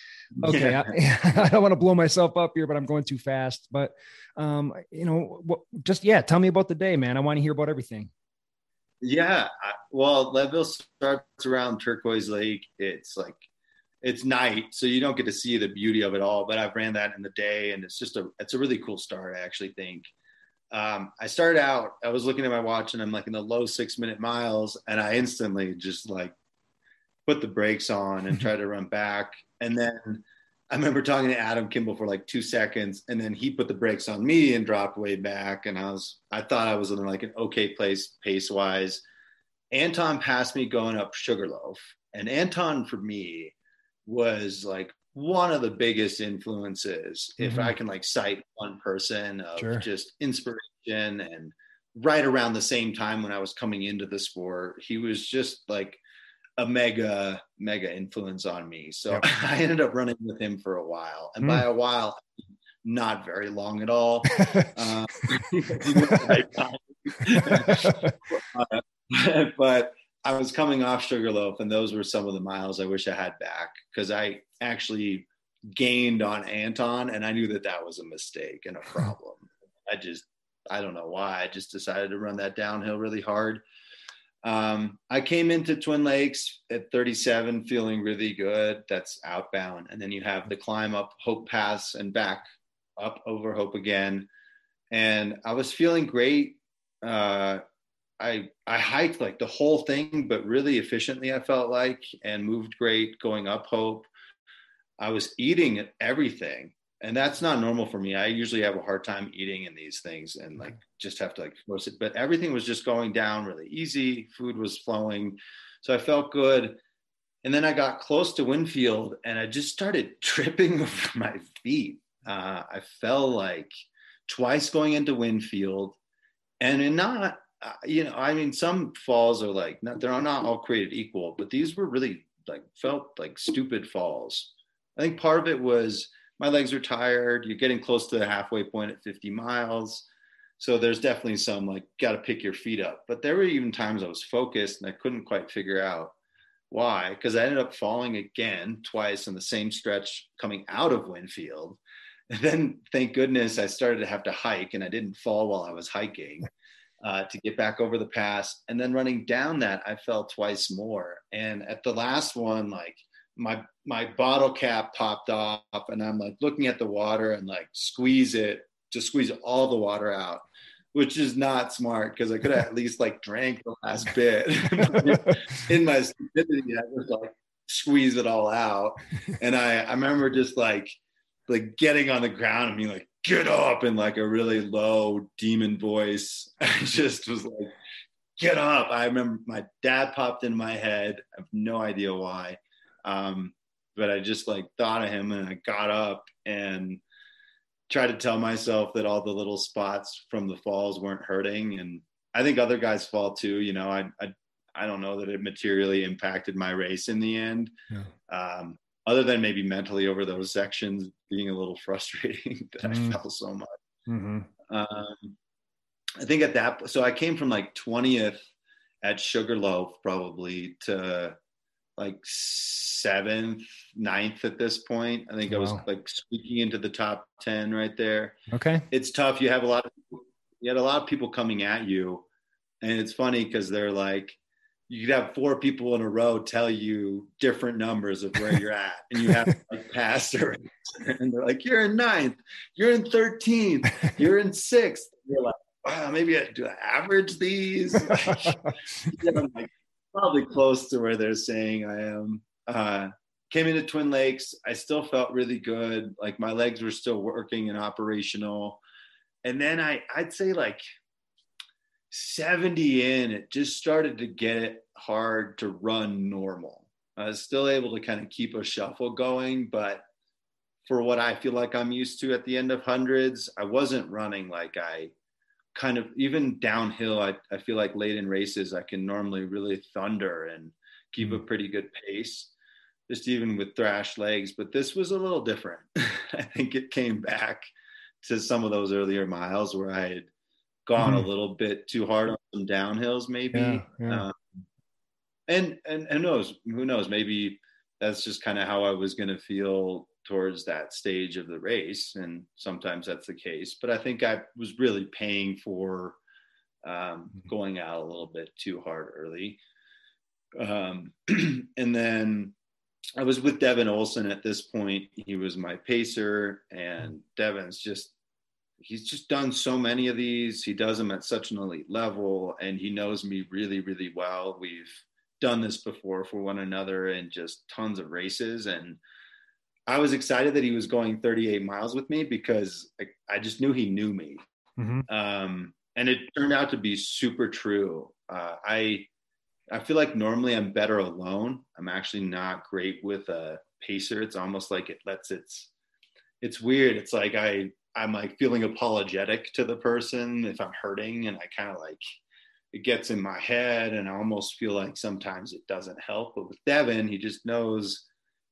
okay, yeah. I, I, don't want to blow myself up here, but I'm going too fast. But um, you know, what, just yeah, tell me about the day, man. I want to hear about everything. Yeah, well, Leadville starts around Turquoise Lake. It's like it's night, so you don't get to see the beauty of it all. But I've ran that in the day, and it's just a it's a really cool start. I actually think. Um, I started out. I was looking at my watch, and I'm like in the low six minute miles, and I instantly just like put the brakes on and try to run back, and then I remember talking to Adam Kimball for like two seconds, and then he put the brakes on me and dropped way back. And I was, I thought I was in like an okay place pace wise. Anton passed me going up Sugarloaf, and Anton for me was like one of the biggest influences. Mm-hmm. If I can like cite one person of sure. just inspiration and right around the same time when I was coming into the sport, he was just like a mega mega influence on me. So yep. i ended up running with him for a while. And mm. by a while not very long at all. Uh, but i was coming off sugarloaf and those were some of the miles i wish i had back because i actually gained on anton and i knew that that was a mistake and a problem. I just i don't know why. I just decided to run that downhill really hard um, I came into Twin Lakes at 37 feeling really good. That's outbound. And then you have the climb up Hope Pass and back up over Hope again. And I was feeling great. Uh, I I hiked like the whole thing, but really efficiently. I felt like and moved great going up Hope. I was eating everything, and that's not normal for me. I usually have a hard time eating in these things and like just have to like force it. But everything was just going down really easy. Food was flowing, so I felt good. And then I got close to Winfield and I just started tripping over my feet. Uh, I fell like twice going into Winfield, and in not uh, you know I mean some falls are like not, they're not all created equal, but these were really like felt like stupid falls. I think part of it was my legs are tired. You're getting close to the halfway point at 50 miles. So there's definitely some like, got to pick your feet up. But there were even times I was focused and I couldn't quite figure out why, because I ended up falling again twice in the same stretch coming out of Winfield. And then, thank goodness, I started to have to hike and I didn't fall while I was hiking. Uh, to get back over the pass. And then running down that, I fell twice more. And at the last one, like my my bottle cap popped off and I'm like looking at the water and like squeeze it to squeeze all the water out, which is not smart because I could have at least like drank the last bit. In my stupidity, I was like squeeze it all out. And I, I remember just like like getting on the ground and being like, get up in like a really low demon voice. I just was like, get up. I remember my dad popped in my head. I have no idea why. Um, but I just like thought of him and I got up and tried to tell myself that all the little spots from the falls weren't hurting. And I think other guys fall too. You know, I, I, I don't know that it materially impacted my race in the end. Yeah. Um, other than maybe mentally over those sections being a little frustrating that mm. I felt so much. Mm-hmm. Um, I think at that, so I came from like 20th at Sugarloaf probably to like seventh, ninth at this point. I think wow. I was like squeaking into the top 10 right there. Okay. It's tough. You have a lot of, you had a lot of people coming at you. And it's funny because they're like, you could have four people in a row tell you different numbers of where you're at. And you have to like pass her. And they're like, you're in ninth, you're in 13th, you're in sixth. You're like, wow, maybe I do I average these. like, probably close to where they're saying I am. Uh, came into Twin Lakes. I still felt really good. Like my legs were still working and operational. And then I, I'd say like 70 in, it just started to get it hard to run normal. I was still able to kind of keep a shuffle going, but for what I feel like I'm used to at the end of hundreds, I wasn't running like I kind of even downhill, I, I feel like late in races, I can normally really thunder and keep a pretty good pace, just even with thrash legs. But this was a little different. I think it came back to some of those earlier miles where I had gone mm-hmm. a little bit too hard on some downhills, maybe. Yeah, yeah. Um, and and who knows? Who knows? Maybe that's just kind of how I was going to feel towards that stage of the race, and sometimes that's the case. But I think I was really paying for um, mm-hmm. going out a little bit too hard early. Um, and then I was with Devin Olson at this point. He was my pacer, and Devin's just he's just done so many of these. He does them at such an elite level, and he knows me really, really well. We've done this before for one another and just tons of races. And I was excited that he was going 38 miles with me because I, I just knew he knew me. Mm-hmm. Um, and it turned out to be super true. Uh, I I feel like normally I'm better alone. I'm actually not great with a pacer. It's almost like it lets its it's weird. It's like I I'm like feeling apologetic to the person if I'm hurting and I kind of like it gets in my head and I almost feel like sometimes it doesn't help. But with Devin, he just knows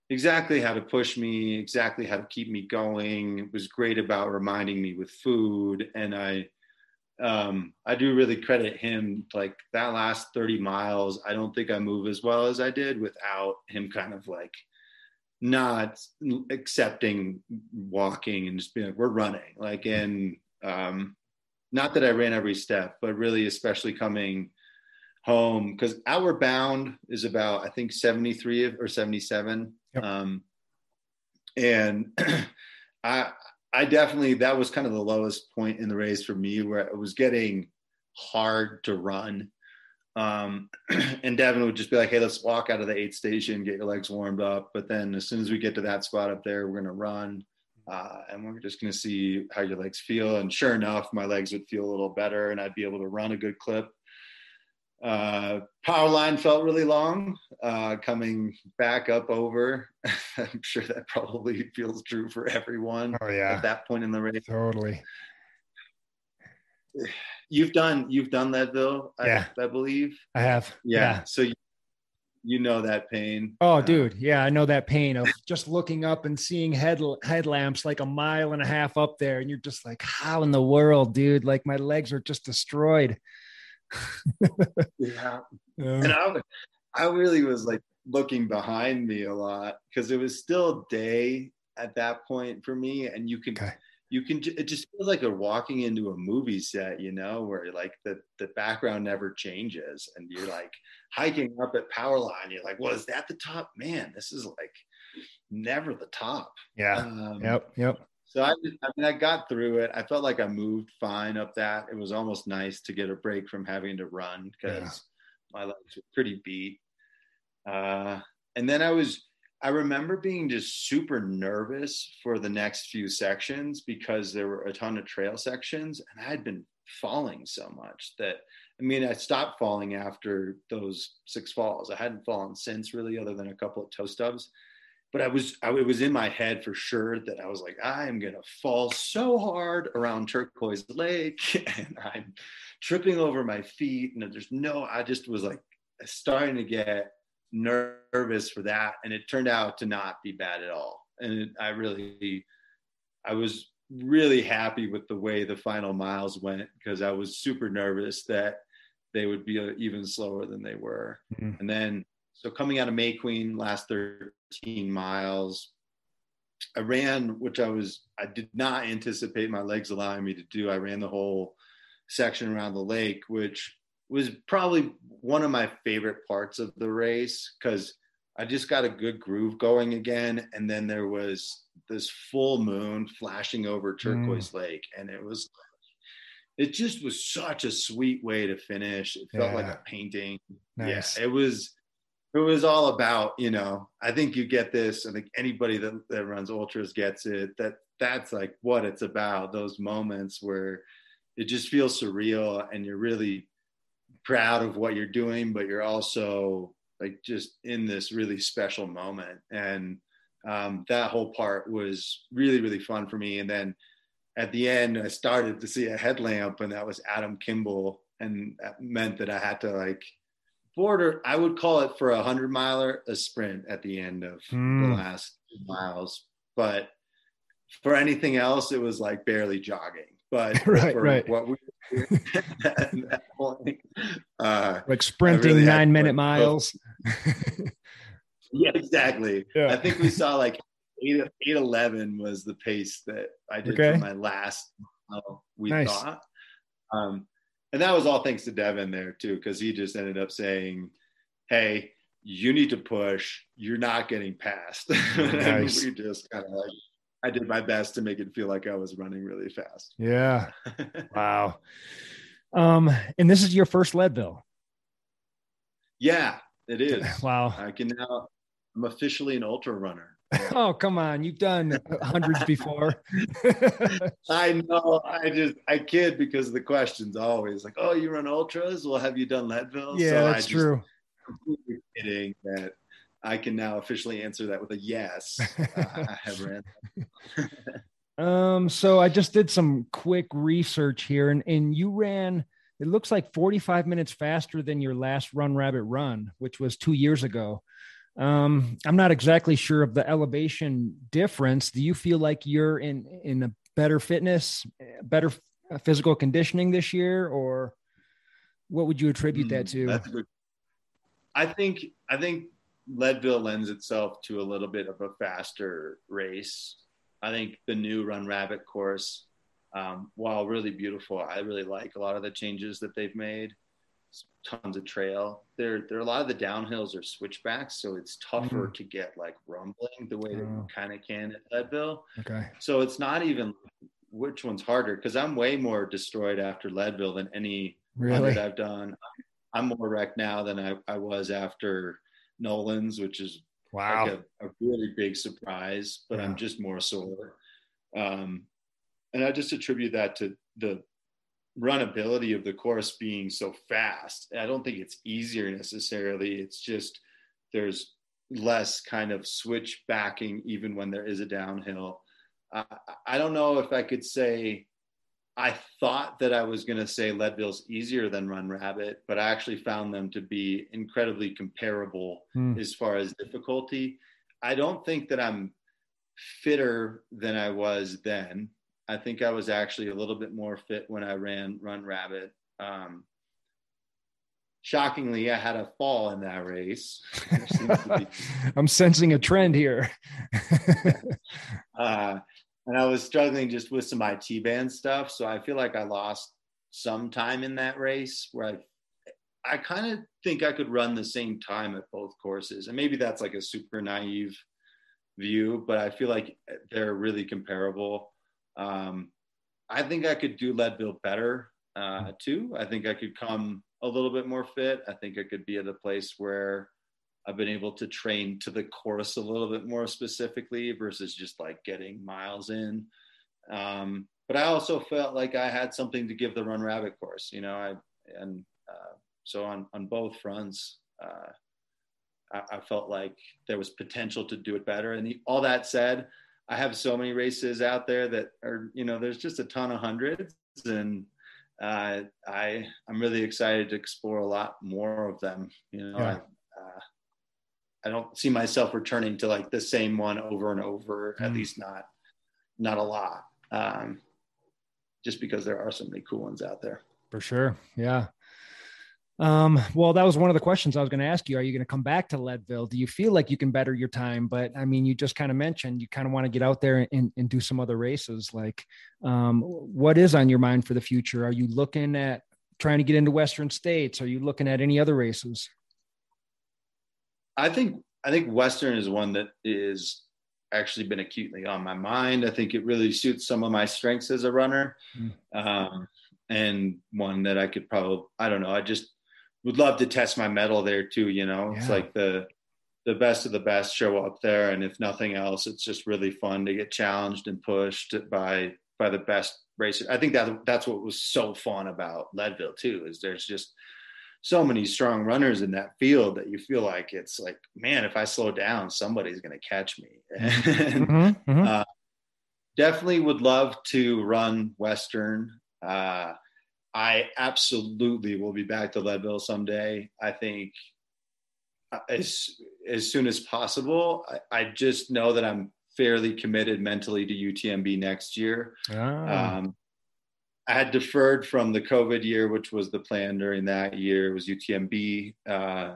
exactly how to push me, exactly how to keep me going. It was great about reminding me with food and I um, I do really credit him. Like that last 30 miles, I don't think I move as well as I did without him kind of like not accepting walking and just being like, we're running. Like, and um, not that I ran every step, but really, especially coming home, because Outward Bound is about, I think, 73 or 77. Yep. Um, and I, I definitely that was kind of the lowest point in the race for me where it was getting hard to run. Um, and Devin would just be like, "Hey, let's walk out of the eighth station, get your legs warmed up." But then as soon as we get to that spot up there, we're gonna run, uh, and we're just gonna see how your legs feel. And sure enough, my legs would feel a little better, and I'd be able to run a good clip. Uh, power line felt really long uh, coming back up over. I'm sure that probably feels true for everyone. Oh yeah, at that point in the race, totally. You've done you've done Leadville, yeah, I, I believe. I have. Yeah, yeah. so you, you, know that pain. Oh, uh, dude, yeah, I know that pain of just looking up and seeing head headlamps like a mile and a half up there, and you're just like, how in the world, dude? Like my legs are just destroyed yeah. And I, I really was like looking behind me a lot because it was still day at that point for me. And you can, okay. you can, it just feels like you're walking into a movie set, you know, where like the, the background never changes and you're like hiking up at power line. You're like, well, is that the top? Man, this is like never the top. Yeah. Um, yep. Yep. So I, I mean, I got through it. I felt like I moved fine up that. It was almost nice to get a break from having to run because yeah. my legs were pretty beat. Uh, and then I was, I remember being just super nervous for the next few sections because there were a ton of trail sections and I had been falling so much that, I mean, I stopped falling after those six falls. I hadn't fallen since really, other than a couple of toe stubs but I was I, it was in my head for sure that I was like I am gonna fall so hard around Turquoise Lake and I'm tripping over my feet and there's no I just was like starting to get nervous for that and it turned out to not be bad at all and it, I really I was really happy with the way the final miles went because I was super nervous that they would be even slower than they were mm-hmm. and then so coming out of May Queen last 13 miles, I ran, which I was, I did not anticipate my legs allowing me to do. I ran the whole section around the lake, which was probably one of my favorite parts of the race because I just got a good groove going again. And then there was this full moon flashing over Turquoise mm. Lake. And it was, it just was such a sweet way to finish. It felt yeah. like a painting. Nice. Yeah, it was it was all about you know i think you get this i think anybody that, that runs ultras gets it that that's like what it's about those moments where it just feels surreal and you're really proud of what you're doing but you're also like just in this really special moment. And um, that whole part was really really fun for me. And then at the end i started to see a headlamp and that was adam kimball. And that meant that i had to like border. I would call it for a hundred miler a sprint at the end of Hmm. the last two miles, but for anything else, it was like barely jogging. But Right, for right. what we were doing at that point, uh, Like sprinting really nine minute miles. yeah, exactly. Yeah. I think we saw like eight eight eleven was the pace that I did Okay. for my last. mile, we Nice. thought, um, and that was all thanks to Devin there too, because he just ended up saying, "Hey, you need to push. You're not getting past." Nice. we just kind of like, I did my best to make it feel like I was running really fast. yeah. Wow. Um, and this is your first Leadville. yeah, it is. Wow. I can now. I'm officially an ultra runner. Oh, come on. You've done hundreds before. I know. I just I kid because the question's always like, "Oh, you run ultras? Well, have you done Leadville?" yeah, so that's just true. completely kidding that I can now officially answer that with a yes. Uh, I have ran. Um, so I just did some quick research here, and, and you ran, it looks like 45 minutes faster than your last Run Rabbit run, which was two years ago. Um, I'm not exactly sure of the elevation difference. Do you feel like you're in in a better fitness, better uh, physical conditioning this year, or what would you attribute that Hmm, to? Good. I think I think Leadville lends itself to a little bit of a faster race. I think the new Run Rabbit course, um, while really beautiful, I really like a lot of the changes that they've made. Tons of trail. There, there are a lot of the downhills are switchbacks, so it's tougher to get like rumbling the way that Oh. you kind of can at Leadville. Okay. So it's not even which one's harder because I'm way more destroyed after Leadville than any Really? I've done. I'm more wrecked now than I, I was after Nolan's, which is Wow. like a, a really big surprise, but Yeah. I'm just more sore. Um, and I just attribute that to the runability of the course being so fast. I don't think it's easier necessarily. It's just there's less kind of switch backing even when there is a downhill. I, I don't know if I could say I thought that I was going to say Leadville's easier than Run Rabbit, but I actually found them to be incredibly comparable Hmm. as far as difficulty. I don't think that I'm fitter than I was then. I think I was actually a little bit more fit when I ran Run Rabbit. Um, shockingly, I had a fall in that race. There seems to be I'm sensing a trend here. uh, and I was struggling just with some IT band stuff. So I feel like I lost some time in that race where I, I kind of think I could run the same time at both courses. And maybe that's like a super naive view, but I feel like they're really comparable. Um, I think I could do Leadville better uh, too. I think I could come a little bit more fit. I think I could be at a place where I've been able to train to the course a little bit more specifically versus just like getting miles in. Um, but I also felt like I had something to give the Run Rabbit course, you know. I and uh, so on on both fronts, uh, I, I felt like there was potential to do it better. And the, all that said, I have so many races out there that are, you know, there's just a ton of hundreds, and uh, I I'm really excited to explore a lot more of them. You know, Yeah. I, uh, I don't see myself returning to like the same one over and over, at Mm. least not not a lot. Um, just because there are so many cool ones out there. For sure. Yeah. Um, well, that was one of the questions I was going to ask you. Are you going to come back to Leadville? Do you feel like you can better your time? But I mean, you just kind of mentioned you kind of want to get out there and, and do some other races. Like, um, what is on your mind for the future? Are you looking at trying to get into Western states? Are you looking at any other races? I think I think Western is one that is actually been acutely on my mind. I think it really suits some of my strengths as a runner, Mm. um, and one that I could probably I don't know. I just would love to test my mettle there too. You know, it's like the the best of the best show up there, and if nothing else, it's just really fun to get challenged and pushed by by the best racers. I think that that's what was so fun about Leadville too. Is there's just so many strong runners in that field that you feel like it's like, man, if I slow down, somebody's going to catch me. And Mhm, mhm. Uh, definitely would love to run Western. Uh, I absolutely will be back to Leadville someday. I think uh, as as soon as possible. I, I just know that I'm fairly committed mentally to UTMB next year. Oh. Um, I had deferred from the COVID year, which was the plan during that year. It was UTMB. Uh,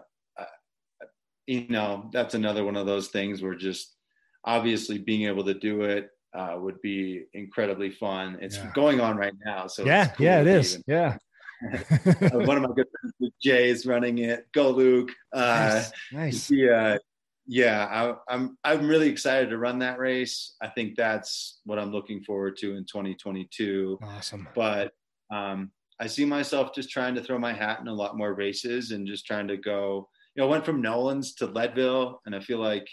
you know, that's another one of those things where just obviously being able to do it uh, would be incredibly fun. It's yeah. going on right now, so yeah, cool yeah, it is. Even. Yeah. one of my good friends, Jay, is running it. Go, Luke! Uh, nice. nice. Yeah, yeah. I, I'm I'm really excited to run that race. I think that's what I'm looking forward to in 2022. Awesome. But um, I see myself just trying to throw my hat in a lot more races and just trying to go. You know, went from Nolan's to Leadville, and I feel like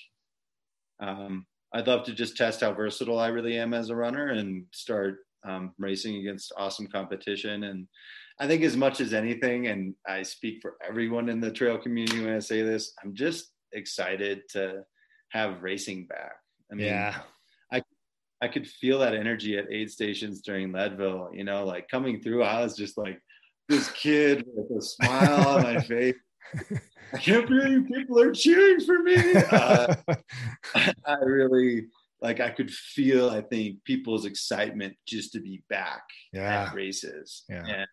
um, I'd love to just test how versatile I really am as a runner and start um, racing against awesome competition. And I think as much as anything, and I speak for everyone in the trail community when I say this, I'm just excited to have racing back. I mean, yeah. I I could feel that energy at aid stations during Leadville. You know, like coming through, I was just like this kid with a smile on my face. I can't believe people are cheering for me. Uh, I really like. I could feel. I think people's excitement just to be back yeah. at races. Yeah. And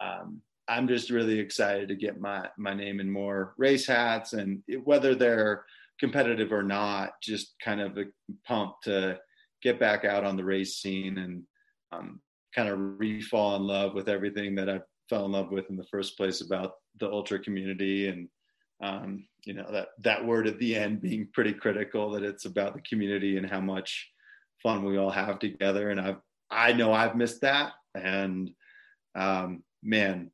um, I'm just really excited to get my my name in more race hats, and whether they're competitive or not, just kind of a pump to get back out on the race scene and um, kind of re-fall in love with everything that I fell in love with in the first place about the ultra community and um, you know that that word at the end being pretty critical that it's about the community and how much fun we all have together. And i've i know i've missed that. And um, man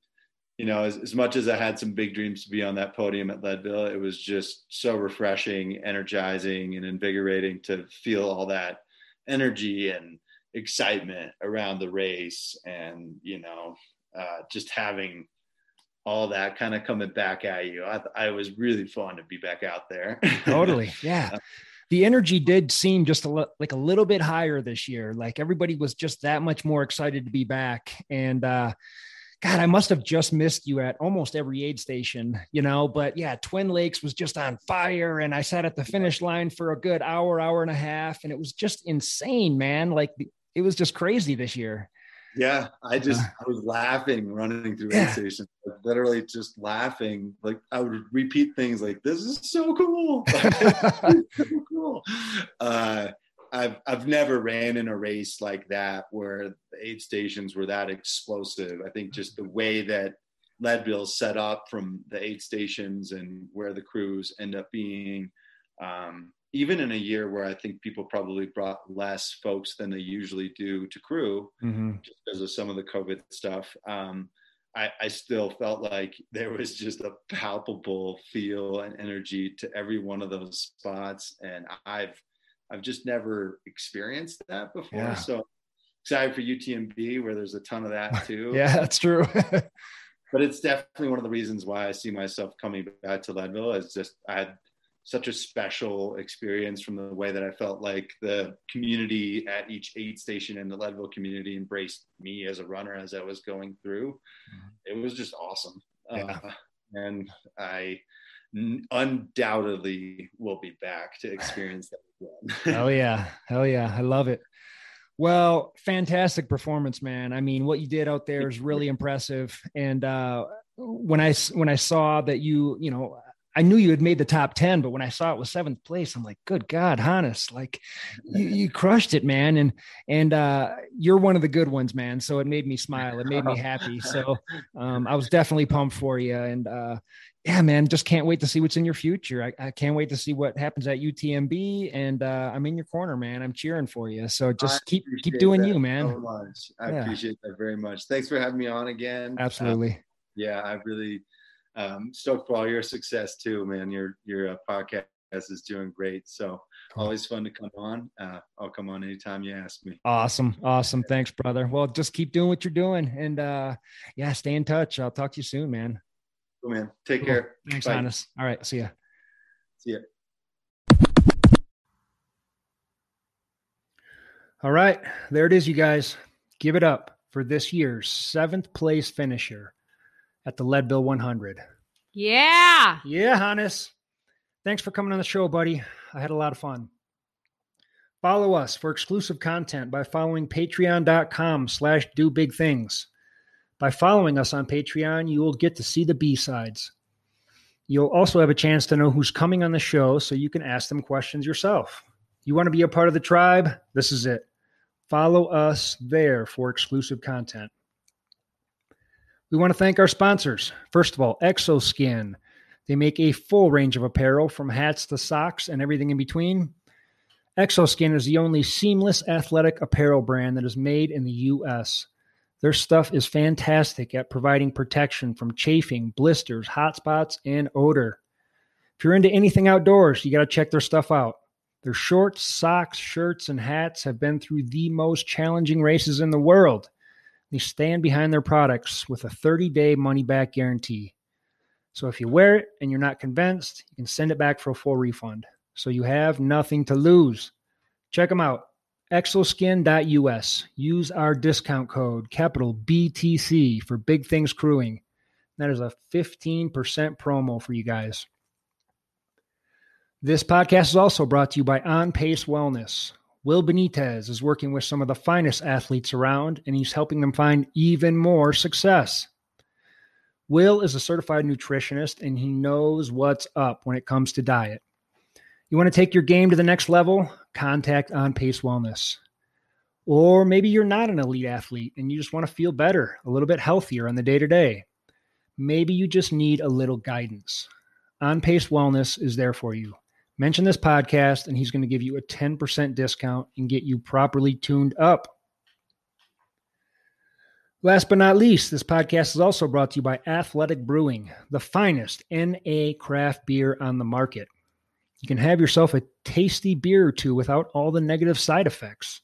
you know as, as much as i had some big dreams to be on that podium at leadville it was just so refreshing energizing and invigorating to feel all that energy and excitement around the race and you know uh, just having all that kind of coming back at you. I, I was really fun to be back out there. totally. Yeah. The energy did seem just a lo- like a little bit higher this year. Like everybody was just that much more excited to be back. And, uh, God, I must have just missed you at almost every aid station, you know. But yeah, Twin Lakes was just on fire, and I sat at the finish line for a good hour, hour and a half, and it was just insane, man. Like it was just crazy this year. Yeah, I just I was laughing running through yeah. stations, like, literally just laughing. Like I would repeat things like, "This is so cool, so cool." Uh, I've I've never ran in a race like that where the aid stations were that explosive. I think just the way that Leadville set up from the aid stations and where the crews end up being. Um, even in a year where I think people probably brought less folks than they usually do to crew mm-hmm. just because of some of the COVID stuff, um, I, I, still felt like there was just a palpable feel and energy to every one of those spots, and I've I've just never experienced that before. Yeah. So excited for UTMB where there's a ton of that too. yeah, that's true. but it's definitely one of the reasons why I see myself coming back to Leadville. Is just I had such a special experience from the way that I felt like the community at each aid station in the Leadville community embraced me as a runner as I was going through. Mm-hmm. It was just awesome. Yeah. Uh, and I n- undoubtedly will be back to experience that again. Hell yeah. Hell yeah. I love it. Well, fantastic performance, man. I mean, what you did out there is really impressive. And uh, when I when I saw that you, you know, I knew you had made the top 10, but when I saw it was seventh place, I'm like, good God, Hannes, like you, you crushed it, man. And, and, uh, you're one of the good ones, man. So it made me smile. It made me happy. So, um, I was definitely pumped for you. And, uh, yeah, man, just can't wait to see what's in your future. I, I can't wait to see what happens at UTMB. And, uh, I'm in your corner, man. I'm cheering for you. So just keep, keep doing you, man. So. I yeah. appreciate that very much. Thanks for having me on again. Absolutely. Um, yeah, I really, um, stoked for all your success too, man. Your your uh, podcast is doing great. So always fun to come on. Uh, I'll come on anytime you ask me. Awesome, awesome. Thanks, brother. Well, just keep doing what you're doing, and uh, yeah, stay in touch. I'll talk to you soon, man. Cool, man. Take cool. care. Thanks, Bye. All right, see ya. See ya. All right, there it is, you guys. Give it up for this year's seventh place finisher at the Leadville 100. Yeah. Yeah, Hannes. Thanks for coming on the show, buddy. I had a lot of fun. Follow us for exclusive content by following patreon.com slash do big things. By following us on Patreon, you will get to see the B-sides. You'll also have a chance to know who's coming on the show so you can ask them questions yourself. You want to be a part of the tribe? This is it. Follow us there for exclusive content. We want to thank our sponsors. First of all, Xoskin. They make a full range of apparel from hats to socks and everything in between. Xoskin is the only seamless athletic apparel brand that is made in the U.S. Their stuff is fantastic at providing protection from chafing, blisters, hot spots, and odor. If you're into anything outdoors, you got to check their stuff out. Their shorts, socks, shirts, and hats have been through the most challenging races in the world. They stand behind their products with a 30 day money back guarantee. So if you wear it and you're not convinced, you can send it back for a full refund so you have nothing to lose. Check them out. Xoskin.us. Use our discount code, capital BTC, for Big Things Crewing. That is a 15% promo for you guys. This podcast is also brought to you by On Pace Wellness. Will Benitez is working with some of the finest athletes around, and he's helping them find even more success. Will is a certified nutritionist, and he knows what's up when it comes to diet. You want to take your game to the next level? Contact On Pace Wellness. Or maybe you're not an elite athlete and you just want to feel better, a little bit healthier on the day to day. Maybe you just need a little guidance. On Pace Wellness is there for you. Mention this podcast, and he's going to give you a 10% discount and get you properly tuned up. Last but not least, this podcast is also brought to you by Athletic Brewing, the finest NA craft beer on the market. You can have yourself a tasty beer or two without all the negative side effects.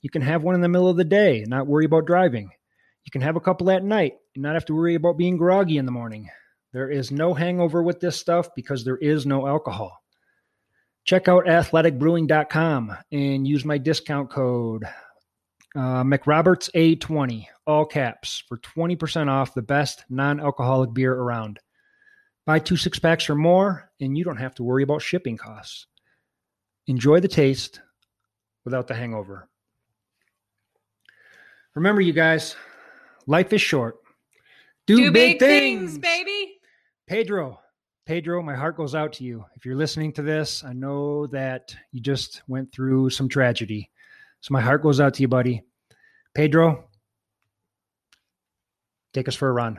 You can have one in the middle of the day and not worry about driving. You can have a couple at night and not have to worry about being groggy in the morning. There is no hangover with this stuff because there is no alcohol. Check out athleticbrewing.com and use my discount code uh, McRobertsA20, all caps, for 20% off the best non alcoholic beer around. Buy two six packs or more, and you don't have to worry about shipping costs. Enjoy the taste without the hangover. Remember, you guys, life is short. Do, Do big, big things. things, baby. Pedro, Pedro, my heart goes out to you. If you're listening to this, I know that you just went through some tragedy. So my heart goes out to you, buddy. Pedro, take us for a run.